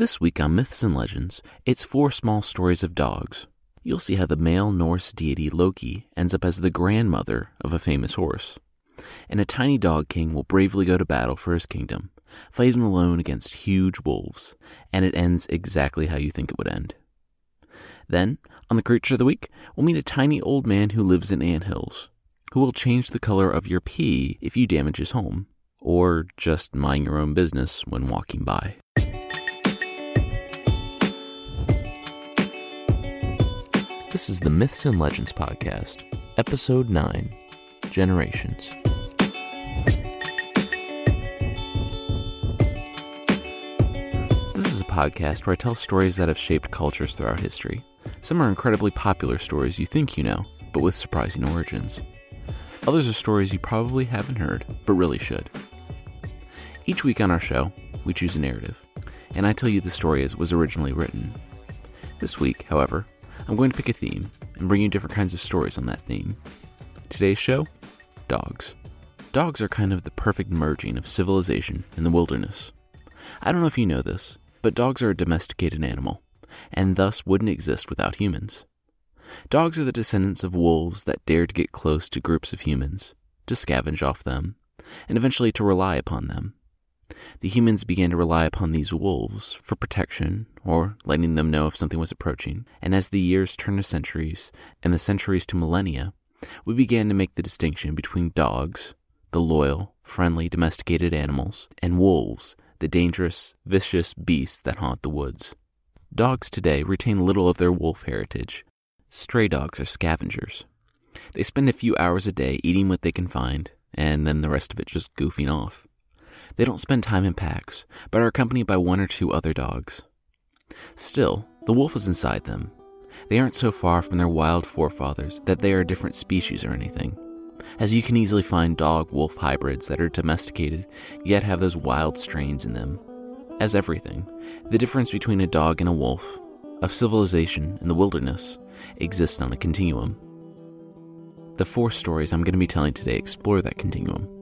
This week on Myths and Legends, it's four small stories of dogs. You'll see how the male Norse deity Loki ends up as the grandmother of a famous horse. And a tiny dog king will bravely go to battle for his kingdom, fighting alone against huge wolves, and it ends exactly how you think it would end. Then, on the Creature of the Week, we'll meet a tiny old man who lives in ant hills, who will change the color of your pee if you damage his home, or just mind your own business when walking by. This is the Myths and Legends Podcast, Episode 9 Generations. This is a podcast where I tell stories that have shaped cultures throughout history. Some are incredibly popular stories you think you know, but with surprising origins. Others are stories you probably haven't heard, but really should. Each week on our show, we choose a narrative, and I tell you the story as it was originally written. This week, however, I'm going to pick a theme and bring you different kinds of stories on that theme. Today's show dogs. Dogs are kind of the perfect merging of civilization and the wilderness. I don't know if you know this, but dogs are a domesticated animal, and thus wouldn't exist without humans. Dogs are the descendants of wolves that dared to get close to groups of humans, to scavenge off them, and eventually to rely upon them. The humans began to rely upon these wolves for protection or letting them know if something was approaching. And as the years turned to centuries and the centuries to millennia, we began to make the distinction between dogs, the loyal, friendly, domesticated animals, and wolves, the dangerous, vicious beasts that haunt the woods. Dogs today retain little of their wolf heritage. Stray dogs are scavengers. They spend a few hours a day eating what they can find, and then the rest of it just goofing off. They don't spend time in packs, but are accompanied by one or two other dogs. Still, the wolf is inside them. They aren't so far from their wild forefathers that they are a different species or anything, as you can easily find dog wolf hybrids that are domesticated yet have those wild strains in them. As everything, the difference between a dog and a wolf, of civilization and the wilderness, exists on a continuum. The four stories I'm going to be telling today explore that continuum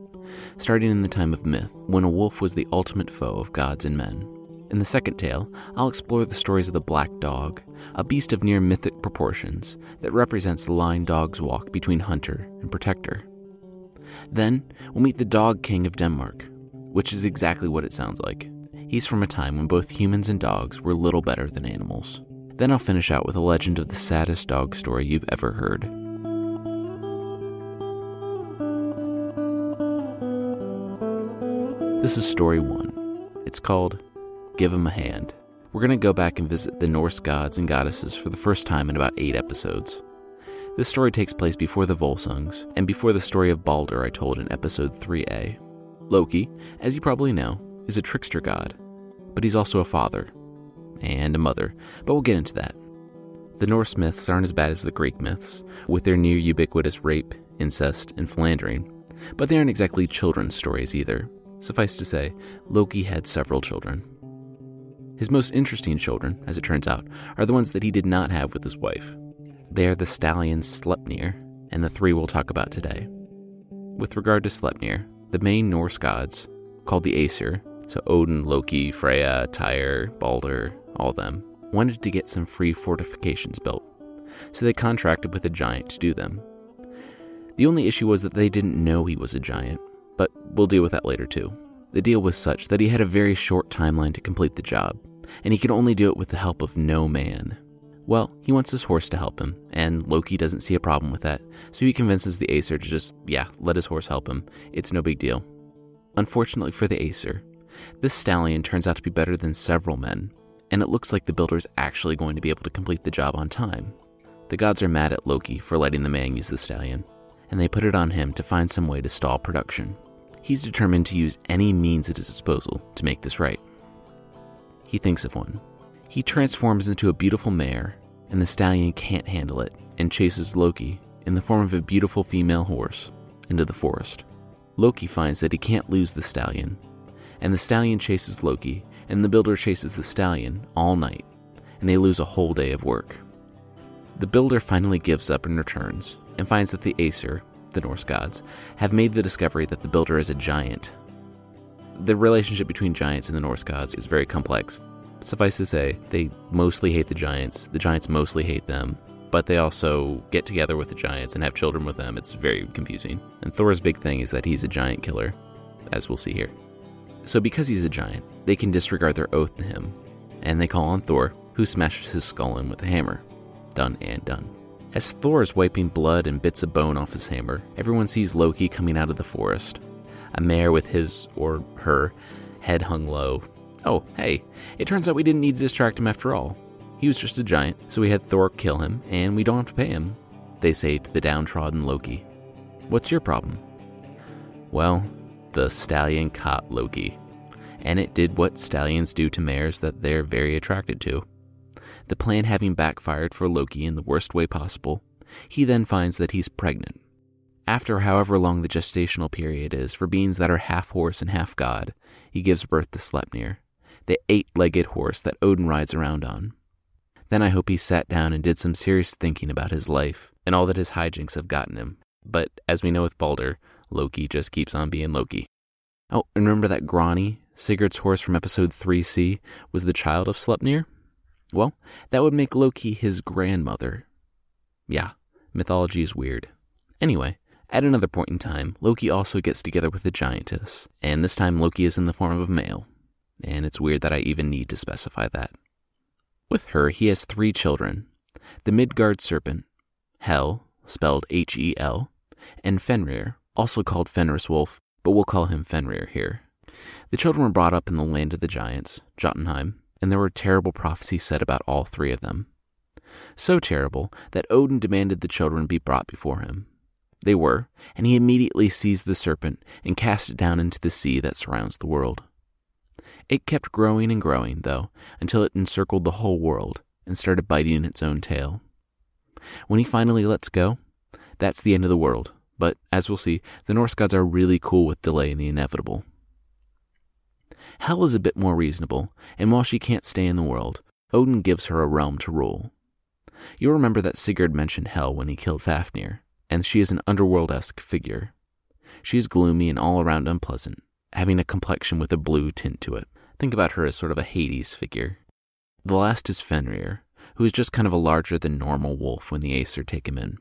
starting in the time of myth, when a wolf was the ultimate foe of gods and men. In the second tale, I'll explore the stories of the black dog, a beast of near mythic proportions that represents the line dog's walk between hunter and protector. Then, we'll meet the dog king of Denmark, which is exactly what it sounds like. He's from a time when both humans and dogs were little better than animals. Then I'll finish out with a legend of the saddest dog story you've ever heard. This is story one. It's called Give 'em a Hand. We're going to go back and visit the Norse gods and goddesses for the first time in about eight episodes. This story takes place before the Volsungs and before the story of Balder I told in episode 3a. Loki, as you probably know, is a trickster god, but he's also a father and a mother, but we'll get into that. The Norse myths aren't as bad as the Greek myths, with their near ubiquitous rape, incest, and philandering, but they aren't exactly children's stories either. Suffice to say, Loki had several children. His most interesting children, as it turns out, are the ones that he did not have with his wife. They are the stallions Sleipnir, and the three we'll talk about today. With regard to Sleipnir, the main Norse gods, called the Aesir, so Odin, Loki, Freya, Tyr, Balder, all them, wanted to get some free fortifications built, so they contracted with a giant to do them. The only issue was that they didn't know he was a giant, but we'll deal with that later too. The deal was such that he had a very short timeline to complete the job, and he could only do it with the help of no man. Well, he wants his horse to help him, and Loki doesn't see a problem with that, so he convinces the Aesir to just, yeah, let his horse help him. It's no big deal. Unfortunately for the Aesir, this stallion turns out to be better than several men, and it looks like the builder's actually going to be able to complete the job on time. The gods are mad at Loki for letting the man use the stallion, and they put it on him to find some way to stall production. He's determined to use any means at his disposal to make this right. He thinks of one. He transforms into a beautiful mare, and the stallion can't handle it and chases Loki in the form of a beautiful female horse into the forest. Loki finds that he can't lose the stallion, and the stallion chases Loki, and the builder chases the stallion all night, and they lose a whole day of work. The builder finally gives up and returns, and finds that the Aesir, the Norse gods, have made the discovery that the builder is a giant. The relationship between giants and the Norse gods is very complex. Suffice to say, they mostly hate the giants, the giants mostly hate them, but they also get together with the giants and have children with them. It's very confusing. And Thor's big thing is that he's a giant killer, as we'll see here. So, because he's a giant, they can disregard their oath to him, and they call on Thor, who smashes his skull in with a hammer. Done and done. As Thor is wiping blood and bits of bone off his hammer, everyone sees Loki coming out of the forest. A mare with his, or her, head hung low. Oh, hey, it turns out we didn't need to distract him after all. He was just a giant, so we had Thor kill him, and we don't have to pay him, they say to the downtrodden Loki. What's your problem? Well, the stallion caught Loki, and it did what stallions do to mares that they're very attracted to. The plan having backfired for Loki in the worst way possible, he then finds that he's pregnant. After however long the gestational period is for beings that are half horse and half god, he gives birth to Sleipnir, the eight legged horse that Odin rides around on. Then I hope he sat down and did some serious thinking about his life and all that his hijinks have gotten him. But as we know with Balder, Loki just keeps on being Loki. Oh, and remember that Grani, Sigurd's horse from episode 3C, was the child of Sleipnir? Well, that would make Loki his grandmother. Yeah, mythology is weird. Anyway, at another point in time, Loki also gets together with a giantess, and this time Loki is in the form of a male. And it's weird that I even need to specify that. With her, he has three children the Midgard serpent, Hel, spelled H E L, and Fenrir, also called Fenris Wolf, but we'll call him Fenrir here. The children were brought up in the land of the giants, Jotunheim, and there were terrible prophecies said about all three of them. So terrible that Odin demanded the children be brought before him. They were, and he immediately seized the serpent and cast it down into the sea that surrounds the world. It kept growing and growing, though, until it encircled the whole world and started biting its own tail. When he finally lets go, that's the end of the world, but as we'll see, the Norse gods are really cool with delaying the inevitable. Hel is a bit more reasonable, and while she can't stay in the world, Odin gives her a realm to rule. You'll remember that Sigurd mentioned Hel when he killed Fafnir, and she is an underworld esque figure. She is gloomy and all around unpleasant, having a complexion with a blue tint to it. Think about her as sort of a Hades figure. The last is Fenrir, who is just kind of a larger than normal wolf when the Aesir take him in.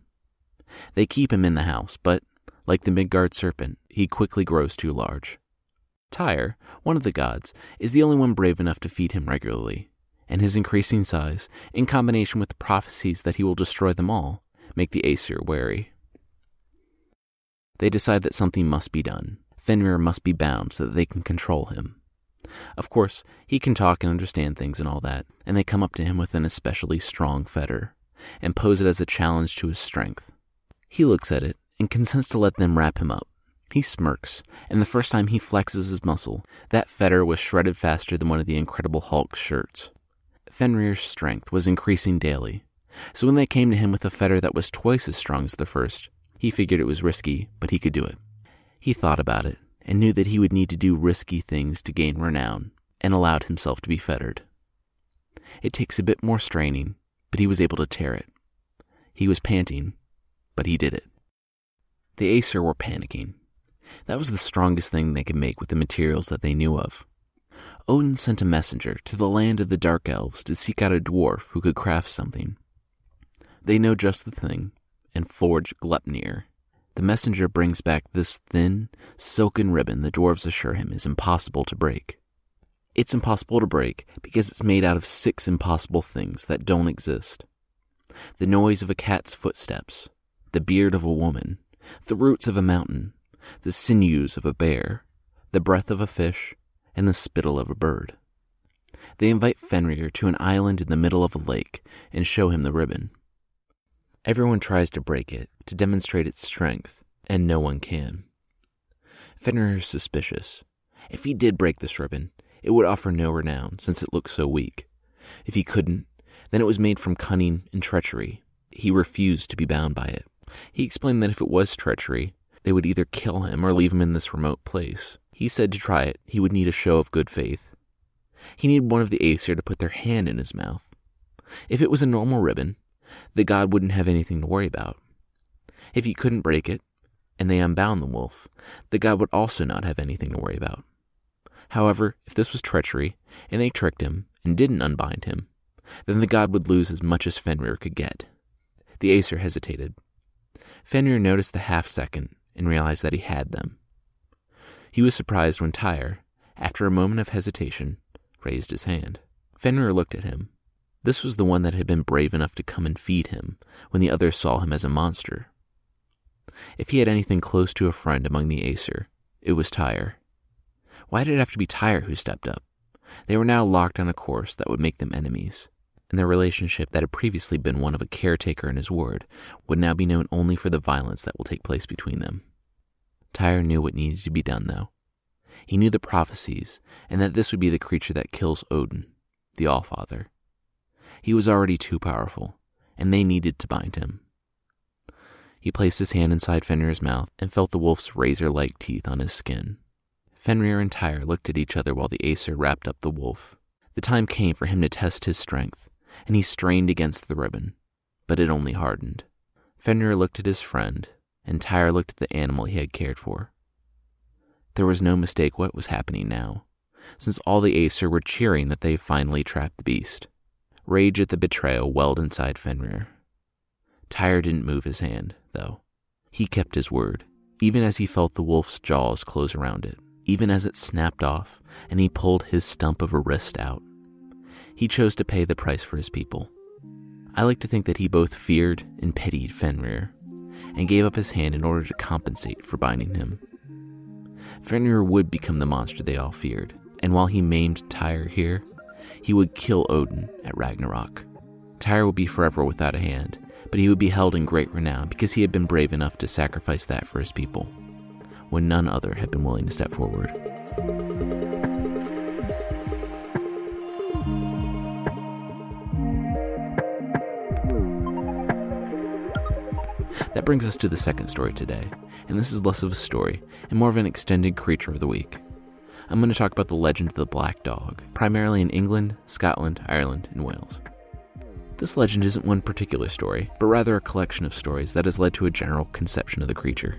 They keep him in the house, but, like the Midgard serpent, he quickly grows too large. Tyr, one of the gods, is the only one brave enough to feed him regularly, and his increasing size, in combination with the prophecies that he will destroy them all, make the Aesir wary. They decide that something must be done. Fenrir must be bound so that they can control him. Of course, he can talk and understand things and all that, and they come up to him with an especially strong fetter and pose it as a challenge to his strength. He looks at it and consents to let them wrap him up. He smirks, and the first time he flexes his muscle, that fetter was shredded faster than one of the Incredible Hulk's shirts. Fenrir's strength was increasing daily, so when they came to him with a fetter that was twice as strong as the first, he figured it was risky, but he could do it. He thought about it and knew that he would need to do risky things to gain renown, and allowed himself to be fettered. It takes a bit more straining, but he was able to tear it. He was panting, but he did it. The Aesir were panicking. That was the strongest thing they could make with the materials that they knew of. Odin sent a messenger to the land of the Dark Elves to seek out a dwarf who could craft something. They know just the thing and forge Gleipnir. the messenger brings back this thin, silken ribbon the dwarves assure him is impossible to break. It's impossible to break because it's made out of six impossible things that don't exist the noise of a cat's footsteps, the beard of a woman, the roots of a mountain, the sinews of a bear, the breath of a fish, and the spittle of a bird. They invite Fenrir to an island in the middle of a lake and show him the ribbon. Everyone tries to break it to demonstrate its strength, and no one can. Fenrir is suspicious. If he did break this ribbon, it would offer no renown, since it looked so weak. If he couldn't, then it was made from cunning and treachery. He refused to be bound by it. He explained that if it was treachery, they would either kill him or leave him in this remote place. He said to try it, he would need a show of good faith. He needed one of the Aesir to put their hand in his mouth. If it was a normal ribbon, the god wouldn't have anything to worry about. If he couldn't break it, and they unbound the wolf, the god would also not have anything to worry about. However, if this was treachery, and they tricked him and didn't unbind him, then the god would lose as much as Fenrir could get. The Aesir hesitated. Fenrir noticed the half second and realized that he had them. He was surprised when Tyr, after a moment of hesitation, raised his hand. Fenrir looked at him. This was the one that had been brave enough to come and feed him when the others saw him as a monster. If he had anything close to a friend among the Aesir, it was Tyr. Why did it have to be Tyr who stepped up? They were now locked on a course that would make them enemies, and their relationship that had previously been one of a caretaker and his ward would now be known only for the violence that will take place between them. Tyr knew what needed to be done, though. He knew the prophecies, and that this would be the creature that kills Odin, the Allfather. He was already too powerful, and they needed to bind him. He placed his hand inside Fenrir's mouth and felt the wolf's razor like teeth on his skin. Fenrir and Tyr looked at each other while the Aesir wrapped up the wolf. The time came for him to test his strength, and he strained against the ribbon, but it only hardened. Fenrir looked at his friend, and Tyr looked at the animal he had cared for. There was no mistake what was happening now, since all the Aesir were cheering that they finally trapped the beast. Rage at the betrayal welled inside Fenrir. Tyr didn't move his hand, though. He kept his word, even as he felt the wolf's jaws close around it, even as it snapped off and he pulled his stump of a wrist out. He chose to pay the price for his people. I like to think that he both feared and pitied Fenrir, and gave up his hand in order to compensate for binding him. Fenrir would become the monster they all feared, and while he maimed Tyr here, he would kill Odin at Ragnarok. Tyr would be forever without a hand, but he would be held in great renown because he had been brave enough to sacrifice that for his people, when none other had been willing to step forward. That brings us to the second story today, and this is less of a story and more of an extended creature of the week. I'm going to talk about the legend of the Black Dog, primarily in England, Scotland, Ireland, and Wales. This legend isn't one particular story, but rather a collection of stories that has led to a general conception of the creature.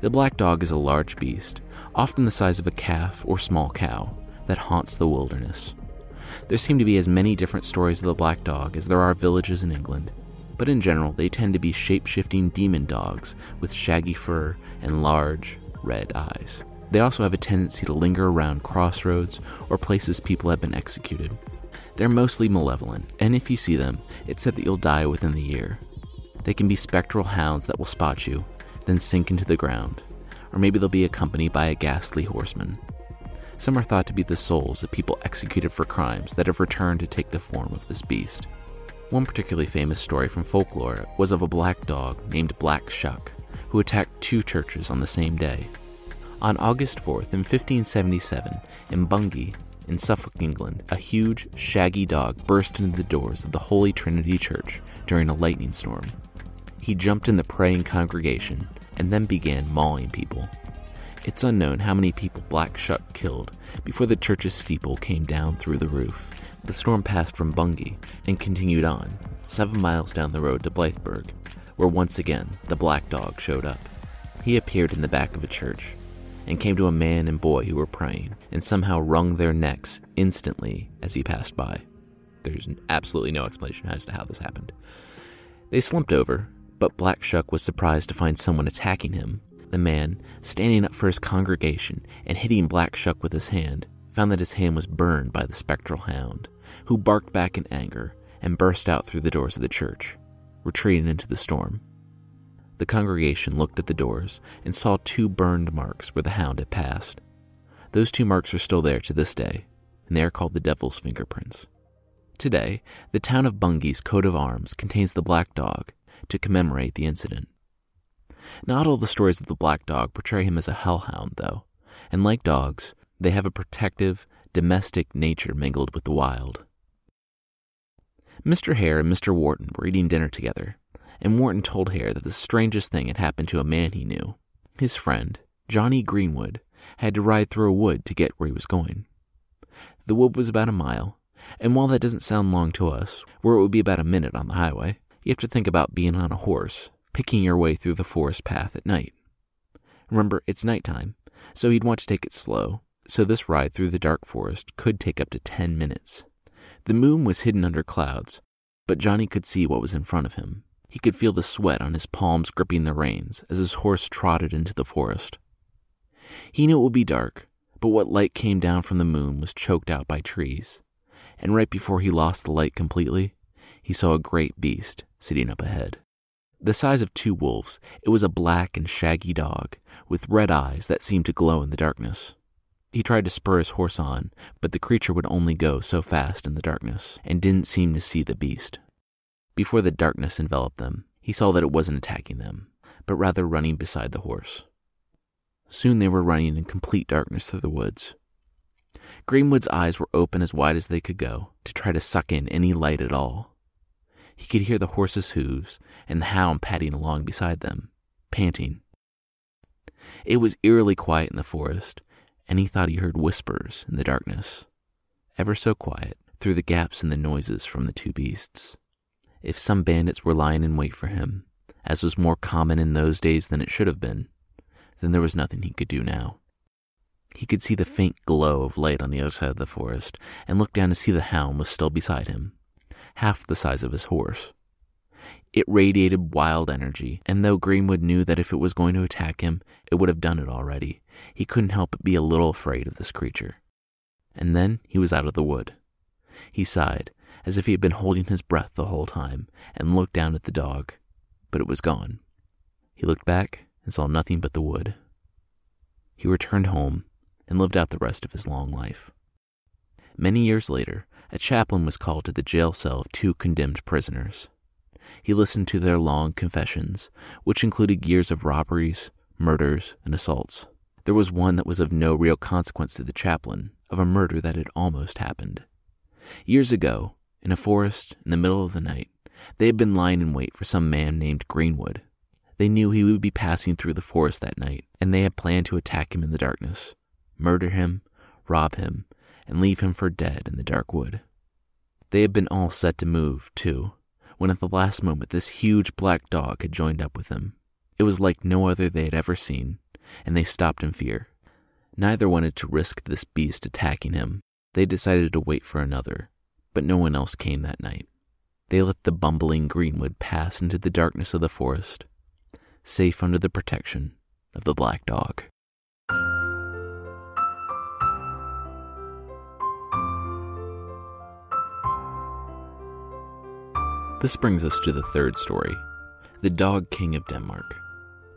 The black dog is a large beast, often the size of a calf or small cow, that haunts the wilderness. There seem to be as many different stories of the black dog as there are villages in England, but in general, they tend to be shape shifting demon dogs with shaggy fur and large, red eyes. They also have a tendency to linger around crossroads or places people have been executed. They're mostly malevolent, and if you see them, it's said that you'll die within the year. They can be spectral hounds that will spot you, then sink into the ground, or maybe they'll be accompanied by a ghastly horseman. Some are thought to be the souls of people executed for crimes that have returned to take the form of this beast. One particularly famous story from folklore was of a black dog named Black Shuck, who attacked two churches on the same day. On August 4th, in 1577, in Bungay, in Suffolk, England, a huge, shaggy dog burst into the doors of the Holy Trinity Church during a lightning storm. He jumped in the praying congregation and then began mauling people. It's unknown how many people Black Shuck killed before the church's steeple came down through the roof. The storm passed from Bungay and continued on, seven miles down the road to Blythburgh, where once again the black dog showed up. He appeared in the back of a church and came to a man and boy who were praying and somehow wrung their necks instantly as he passed by. There's absolutely no explanation as to how this happened. They slumped over, but Black Shuck was surprised to find someone attacking him. The man, standing up for his congregation and hitting Black Shuck with his hand, found that his hand was burned by the spectral hound who barked back in anger and burst out through the doors of the church, retreating into the storm. The congregation looked at the doors and saw two burned marks where the hound had passed. Those two marks are still there to this day, and they are called the devil's fingerprints. Today, the town of Bungay's coat of arms contains the black dog to commemorate the incident. Not all the stories of the black dog portray him as a hellhound, though, and like dogs, they have a protective, domestic nature mingled with the wild. Mr. Hare and Mr. Wharton were eating dinner together, and Wharton told Hare that the strangest thing had happened to a man he knew. His friend, Johnny Greenwood, had to ride through a wood to get where he was going. The wood was about a mile, and while that doesn't sound long to us, where it would be about a minute on the highway, you have to think about being on a horse, picking your way through the forest path at night. Remember, it's nighttime, so he'd want to take it slow, so this ride through the dark forest could take up to 10 minutes. The moon was hidden under clouds, but Johnny could see what was in front of him. He could feel the sweat on his palms gripping the reins as his horse trotted into the forest. He knew it would be dark, but what light came down from the moon was choked out by trees, and right before he lost the light completely, he saw a great beast sitting up ahead. The size of two wolves, it was a black and shaggy dog with red eyes that seemed to glow in the darkness. He tried to spur his horse on, but the creature would only go so fast in the darkness and didn't seem to see the beast. Before the darkness enveloped them, he saw that it wasn't attacking them, but rather running beside the horse. Soon they were running in complete darkness through the woods. Greenwood's eyes were open as wide as they could go to try to suck in any light at all. He could hear the horse's hooves and the hound padding along beside them, panting. It was eerily quiet in the forest, and he thought he heard whispers in the darkness, ever so quiet, through the gaps in the noises from the two beasts. If some bandits were lying in wait for him, as was more common in those days than it should have been, then there was nothing he could do now. He could see the faint glow of light on the other side of the forest and looked down to see the hound was still beside him, half the size of his horse. It radiated wild energy, and though Greenwood knew that if it was going to attack him, it would have done it already, he couldn't help but be a little afraid of this creature. And then he was out of the wood. He sighed, as if he had been holding his breath the whole time, and looked down at the dog, but it was gone. He looked back and saw nothing but the wood. He returned home and lived out the rest of his long life. Many years later, a chaplain was called to the jail cell of two condemned prisoners. He listened to their long confessions, which included years of robberies, murders, and assaults. There was one that was of no real consequence to the chaplain, of a murder that had almost happened. Years ago, in a forest in the middle of the night, they had been lying in wait for some man named Greenwood. They knew he would be passing through the forest that night, and they had planned to attack him in the darkness, murder him, rob him, and leave him for dead in the dark wood. They had been all set to move, too, when at the last moment this huge black dog had joined up with them. It was like no other they had ever seen, and they stopped in fear. Neither wanted to risk this beast attacking him. They decided to wait for another, but no one else came that night. They let the bumbling Greenwood pass into the darkness of the forest, safe under the protection of the black dog. This brings us to the third story The Dog King of Denmark.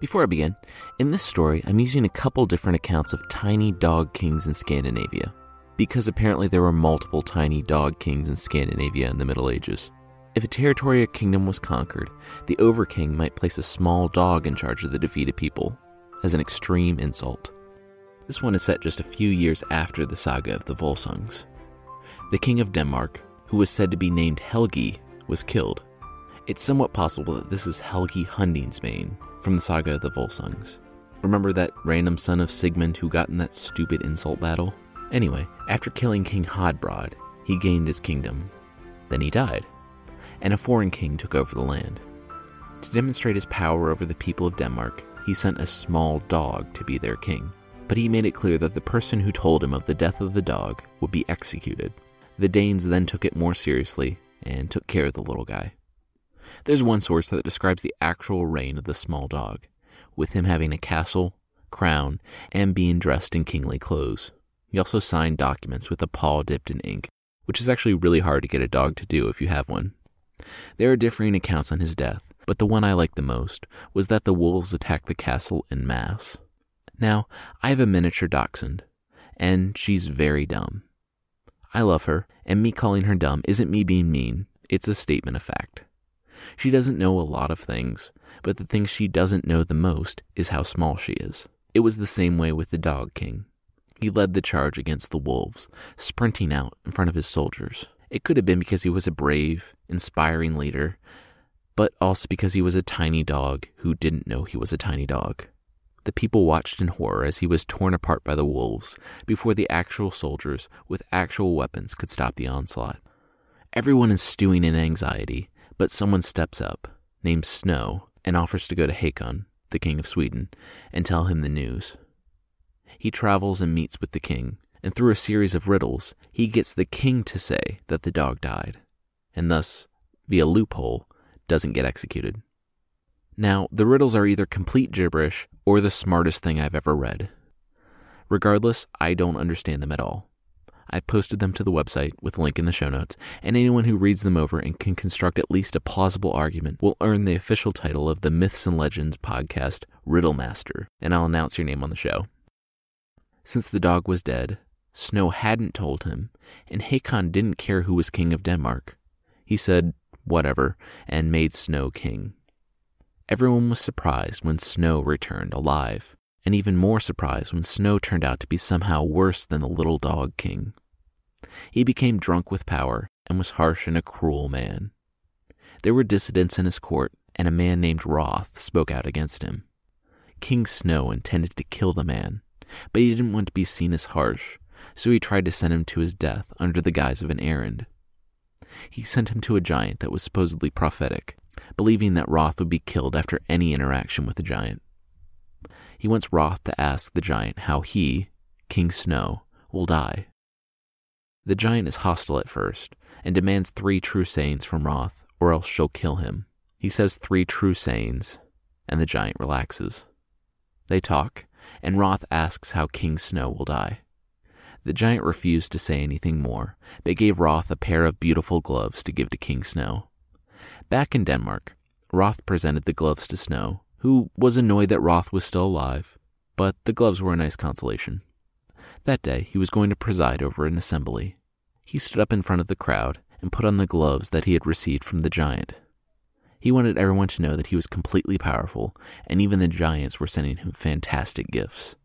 Before I begin, in this story, I'm using a couple different accounts of tiny dog kings in Scandinavia, because apparently there were multiple tiny dog kings in Scandinavia in the Middle Ages. If a territory or kingdom was conquered, the overking might place a small dog in charge of the defeated people, as an extreme insult. This one is set just a few years after the saga of the Volsungs. The king of Denmark, who was said to be named Helgi, was killed. It's somewhat possible that this is Helgi Hundingsbane from the saga of the Volsungs. Remember that random son of Sigmund who got in that stupid insult battle? Anyway, after killing King Hodbrod, he gained his kingdom. Then he died, and a foreign king took over the land. To demonstrate his power over the people of Denmark, he sent a small dog to be their king. But he made it clear that the person who told him of the death of the dog would be executed. The Danes then took it more seriously and took care of the little guy. There's one source that describes the actual reign of the small dog, with him having a castle, crown, and being dressed in kingly clothes. He also signed documents with a paw dipped in ink, which is actually really hard to get a dog to do if you have one. There are differing accounts on his death, but the one I liked the most was that the wolves attacked the castle in mass. Now, I have a miniature dachshund, and she's very dumb. I love her, and me calling her dumb isn't me being mean, it's a statement of fact. She doesn't know a lot of things, but the thing she doesn't know the most is how small she is. It was the same way with the Dog King. He led the charge against the wolves, sprinting out in front of his soldiers. It could have been because he was a brave, inspiring leader, but also because he was a tiny dog who didn't know he was a tiny dog. The people watched in horror as he was torn apart by the wolves before the actual soldiers with actual weapons could stop the onslaught. Everyone is stewing in anxiety, but someone steps up, named Snow, and offers to go to Hakon, the king of Sweden, and tell him the news. He travels and meets with the king, and through a series of riddles, he gets the king to say that the dog died, and thus, via loophole, doesn't get executed. Now, the riddles are either complete gibberish or the smartest thing I've ever read. Regardless, I don't understand them at all. I posted them to the website with a link in the show notes, and anyone who reads them over and can construct at least a plausible argument will earn the official title of the Myths and Legends podcast, Riddle Master, and I'll announce your name on the show. Since the dog was dead, Snow hadn't told him, and Hakon didn't care who was king of Denmark. He said, whatever, and made Snow king. Everyone was surprised when Snow returned alive, and even more surprised when Snow turned out to be somehow worse than the little dog king. He became drunk with power and was harsh and a cruel man. There were dissidents in his court, and a man named Roth spoke out against him. King Snow intended to kill the man, but he didn't want to be seen as harsh, so he tried to send him to his death under the guise of an errand. He sent him to a giant that was supposedly prophetic, believing that Roth would be killed after any interaction with the giant. He wants Roth to ask the giant how he, King Snow, will die. The giant is hostile at first and demands three true sayings from Roth, or else she'll kill him. He says three true sayings, and the giant relaxes. They talk, and Roth asks how King Snow will die. The giant refused to say anything more, but gave Roth a pair of beautiful gloves to give to King Snow. Back in Denmark, Roth presented the gloves to Snow, who was annoyed that Roth was still alive, but the gloves were a nice consolation. That day, he was going to preside over an assembly. He stood up in front of the crowd and put on the gloves that he had received from the giant. He wanted everyone to know that he was completely powerful, and even the giants were sending him fantastic gifts.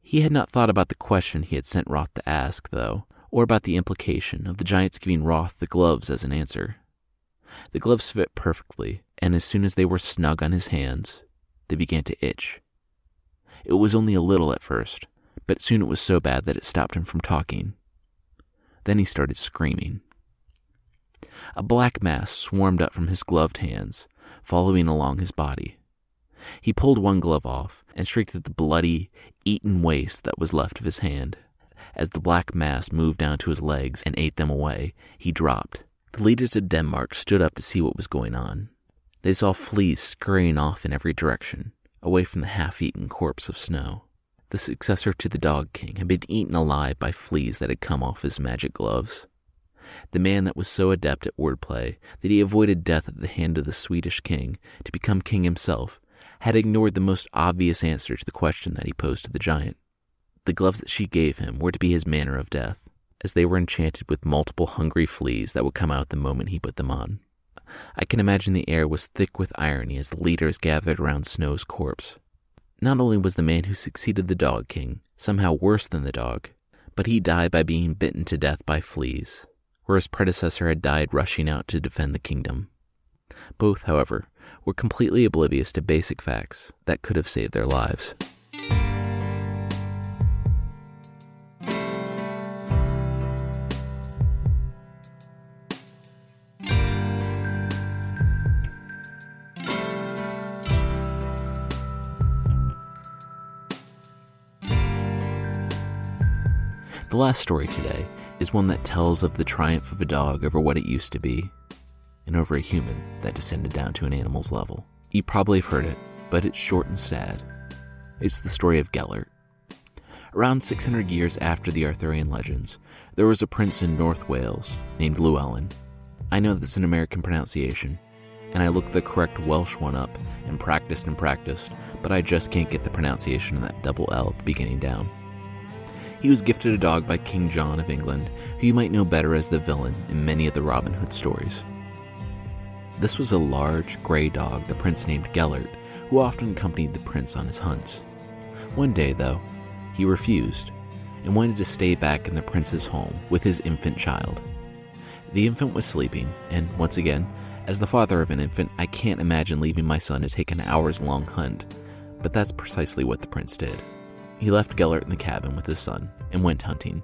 He had not thought about the question he had sent Roth to ask, though, or about the implication of the giants giving Roth the gloves as an answer. The gloves fit perfectly, and as soon as they were snug on his hands, they began to itch. It was only a little at first, but soon it was so bad that it stopped him from talking. Then he started screaming. A black mass swarmed up from his gloved hands, following along his body. He pulled one glove off and shrieked at the bloody, eaten waste that was left of his hand. As the black mass moved down to his legs and ate them away, he dropped. The leaders of Denmark stood up to see what was going on. They saw fleas scurrying off in every direction, away from the half eaten corpse of Snow. The successor to the Dog King had been eaten alive by fleas that had come off his magic gloves. The man that was so adept at wordplay that he avoided death at the hand of the Swedish king to become king himself had ignored the most obvious answer to the question that he posed to the giant. The gloves that she gave him were to be his manner of death, as they were enchanted with multiple hungry fleas that would come out the moment he put them on. I can imagine the air was thick with irony as the leaders gathered around Snow's corpse. Not only was the man who succeeded the Dog King somehow worse than the dog, but he died by being bitten to death by fleas, where his predecessor had died rushing out to defend the kingdom. Both, however, were completely oblivious to basic facts that could have saved their lives. The last story today is one that tells of the triumph of a dog over what it used to be, and over a human that descended down to an animal's level. You probably have heard it, but it's short and sad. It's the story of Gellert. Around 600 years after the Arthurian legends, there was a prince in North Wales named Llewellyn. I know that's an American pronunciation, and I looked the correct Welsh one up and practiced and practiced, but I just can't get the pronunciation of that double L at the beginning down. He was gifted a dog by King John of England, who you might know better as the villain in many of the Robin Hood stories. This was a large, gray dog the prince named Gellert, who often accompanied the prince on his hunts. One day, though, he refused and wanted to stay back in the prince's home with his infant child. The infant was sleeping, and once again, as the father of an infant, I can't imagine leaving my son to take an hours long hunt, but that's precisely what the prince did. He left Gellert in the cabin with his son and went hunting.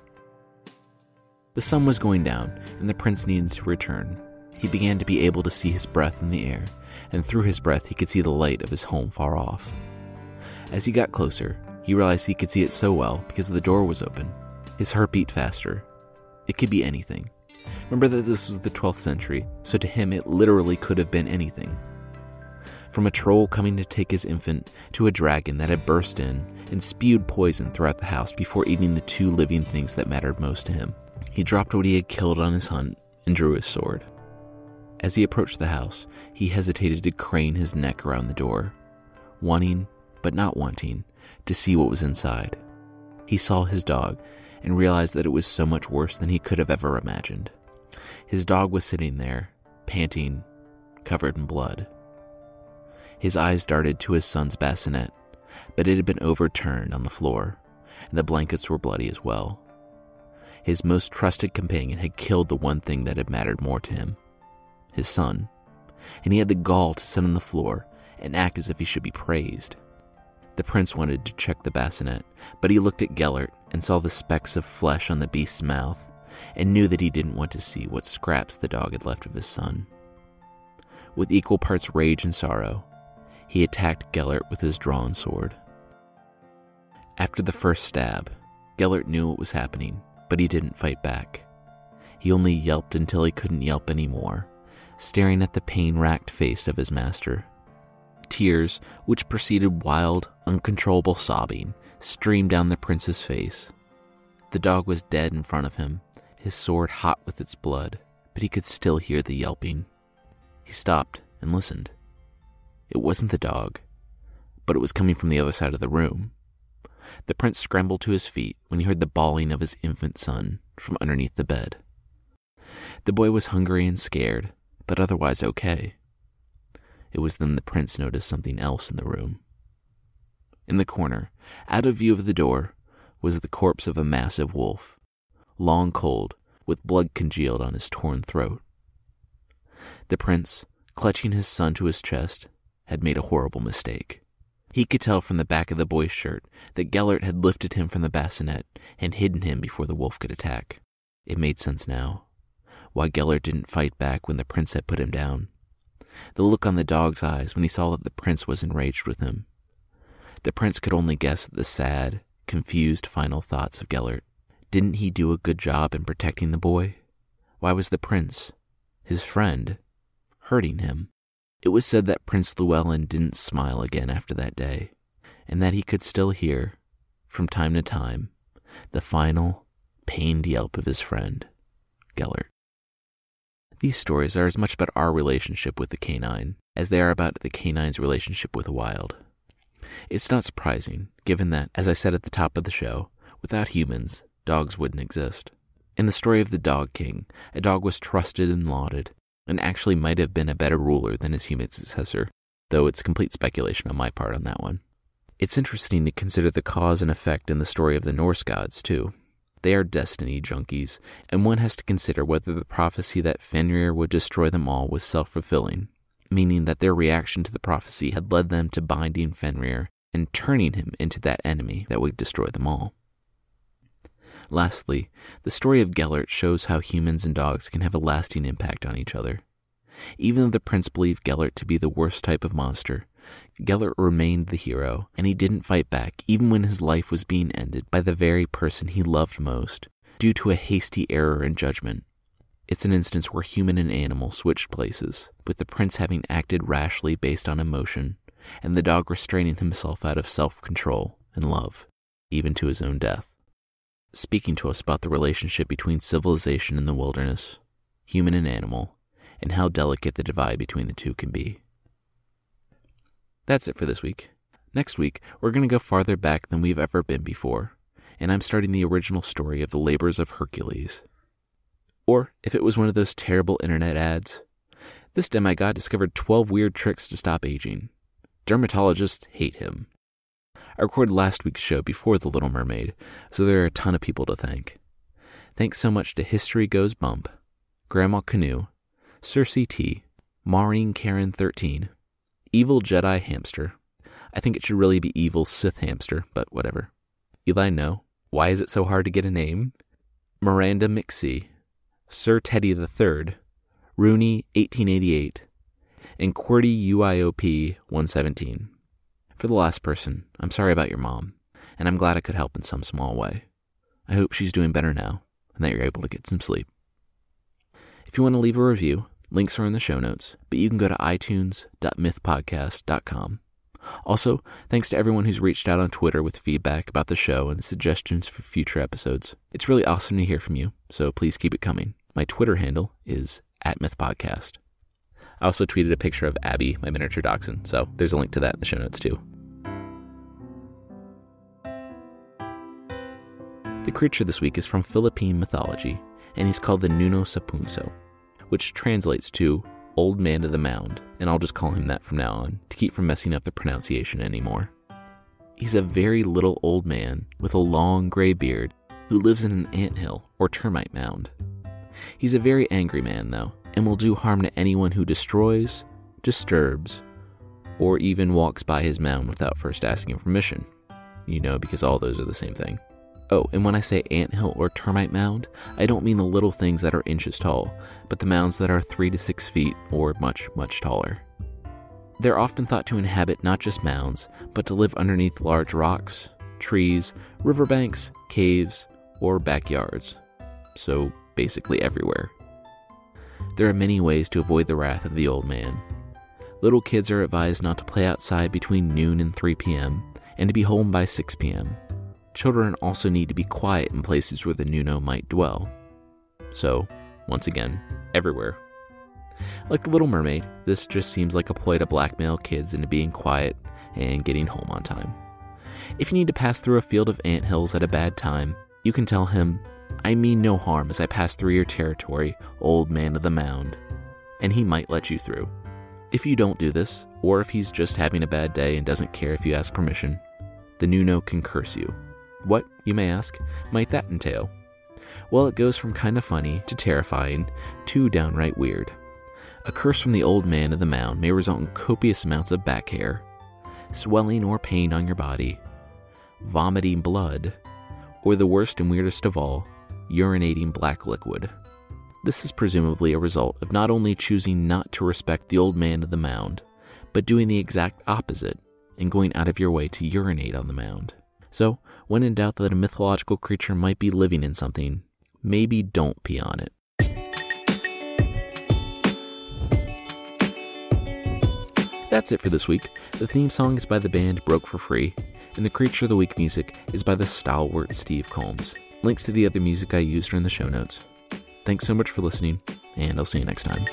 The sun was going down, and the prince needed to return. He began to be able to see his breath in the air, and through his breath he could see the light of his home far off. As he got closer, he realized he could see it so well because the door was open, His heart beat faster. It could be anything. Remember that this was the 12th century, so to him it literally could have been anything. From a troll coming to take his infant to a dragon that had burst in and spewed poison throughout the house before eating the two living things that mattered most to him. He dropped what he had killed on his hunt and drew his sword. As he approached the house, he hesitated to crane his neck around the door, wanting, but not wanting, to see what was inside. He saw his dog and realized that it was so much worse than he could have ever imagined. His dog was sitting there, panting, covered in blood. His eyes darted to his son's bassinet, but it had been overturned on the floor, and the blankets were bloody as well. His most trusted companion had killed the one thing that had mattered more to him his son, and he had the gall to sit on the floor and act as if he should be praised. The prince wanted to check the bassinet, but he looked at Gellert and saw the specks of flesh on the beast's mouth and knew that he didn't want to see what scraps the dog had left of his son. With equal parts rage and sorrow, he attacked Gellert with his drawn sword. After the first stab, Gellert knew what was happening but he didn't fight back. He only yelped until he couldn't yelp anymore, staring at the pain racked face of his master. Tears, which preceded wild, uncontrollable sobbing, streamed down the prince's face. The dog was dead in front of him, his sword hot with its blood, but he could still hear the yelping. He stopped and listened. It wasn't the dog, but it was coming from the other side of the room. The prince scrambled to his feet when he heard the bawling of his infant son from underneath the bed. The boy was hungry and scared, but otherwise okay. It was then the prince noticed something else in the room. In the corner, out of view of the door, was the corpse of a massive wolf, long cold, with blood congealed on his torn throat. The prince, clutching his son to his chest, had made a horrible mistake. He could tell from the back of the boy's shirt that Gellert had lifted him from the bassinet and hidden him before the wolf could attack. It made sense now. Why Gellert didn't fight back when the prince had put him down. The look on the dog's eyes when he saw that the prince was enraged with him. The prince could only guess at the sad, confused final thoughts of Gellert. Didn't he do a good job in protecting the boy? Why was the prince, his friend, hurting him? It was said that Prince Llewellyn didn't smile again after that day, and that he could still hear, from time to time, the final, pained yelp of his friend, Gellert. These stories are as much about our relationship with the canine as they are about the canine's relationship with the wild. It's not surprising, given that, as I said at the top of the show, without humans, dogs wouldn't exist. In the story of the Dog King, a dog was trusted and lauded, and actually might have been a better ruler than his human successor, though it's complete speculation on my part on that one. It's interesting to consider the cause and effect in the story of the Norse gods, too. They are destiny junkies, and one has to consider whether the prophecy that Fenrir would destroy them all was self fulfilling, meaning that their reaction to the prophecy had led them to binding Fenrir and turning him into that enemy that would destroy them all. Lastly, the story of Gellert shows how humans and dogs can have a lasting impact on each other. Even though the prince believed Gellert to be the worst type of monster, Gellert remained the hero, and he didn't fight back even when his life was being ended by the very person he loved most, due to a hasty error in judgment. It's an instance where human and animal switched places, with the prince having acted rashly based on emotion, and the dog restraining himself out of self control and love, even to his own death speaking to us about the relationship between civilization and the wilderness, human and animal, and how delicate the divide between the two can be. That's it for this week. Next week, we're going to go farther back than we've ever been before, and I'm starting the original story of the labors of Hercules. Or, if it was one of those terrible internet ads, this demigod discovered 12 weird tricks to stop aging. Dermatologists hate him. I recorded last week's show before The Little Mermaid, so there are a ton of people to thank. Thanks so much to History Goes Bump, Grandma Canoe, Cersei T, Maureen Karen 13, Evil Jedi Hamster. I think it should really be Evil Sith Hamster, but whatever. Eli No, Why is it so hard to get a name? Miranda McSee, Sir Teddy III, Rooney 1888, and QWERTY UIOP 117. For the last person, I'm sorry about your mom, and I'm glad I could help in some small way. I hope she's doing better now and that you're able to get some sleep. If you want to leave a review, links are in the show notes, but you can go to itunes.mythpodcast.com. Also, thanks to everyone who's reached out on Twitter with feedback about the show and suggestions for future episodes. It's really awesome to hear from you, so please keep it coming. My Twitter handle is at mythpodcast. I also tweeted a picture of Abby, my miniature dachshund, so there's a link to that in the show notes too. The creature this week is from Philippine mythology, and he's called the Nuno sa Punso, which translates to Old Man of the Mound, and I'll just call him that from now on to keep from messing up the pronunciation anymore. He's a very little old man with a long gray beard who lives in an ant hill or termite mound. He's a very angry man, though, and will do harm to anyone who destroys, disturbs, or even walks by his mound without first asking permission. You know, because all those are the same thing. Oh, and when I say anthill or termite mound, I don't mean the little things that are inches tall, but the mounds that are three to six feet or much, much taller. They're often thought to inhabit not just mounds, but to live underneath large rocks, trees, riverbanks, caves, or backyards. So basically everywhere. There are many ways to avoid the wrath of the old man. Little kids are advised not to play outside between noon and 3 p.m., and to be home by 6 p.m. Children also need to be quiet in places where the Nuno might dwell. So, once again, everywhere. Like The Little Mermaid, this just seems like a ploy to blackmail kids into being quiet and getting home on time. If you need to pass through a field of ant hills at a bad time, you can tell him, I mean no harm as I pass through your territory, old man of the mound. And he might let you through. If you don't do this, or if he's just having a bad day and doesn't care if you ask permission, the Nuno can curse you what, you may ask, might that entail? Well, it goes from kind of funny to terrifying to downright weird. A curse from the old man of the mound may result in copious amounts of back hair, swelling or pain on your body, vomiting blood, or the worst and weirdest of all, urinating black liquid. This is presumably a result of not only choosing not to respect the old man of the mound, but doing the exact opposite and going out of your way to urinate on the mound. So, when in doubt that a mythological creature might be living in something, maybe don't pee on it. That's it for this week. The theme song is by the band Broke for Free, and the Creature of the Week music is by the stalwart Steve Combs. Links to the other music I used are in the show notes. Thanks so much for listening, and I'll see you next time.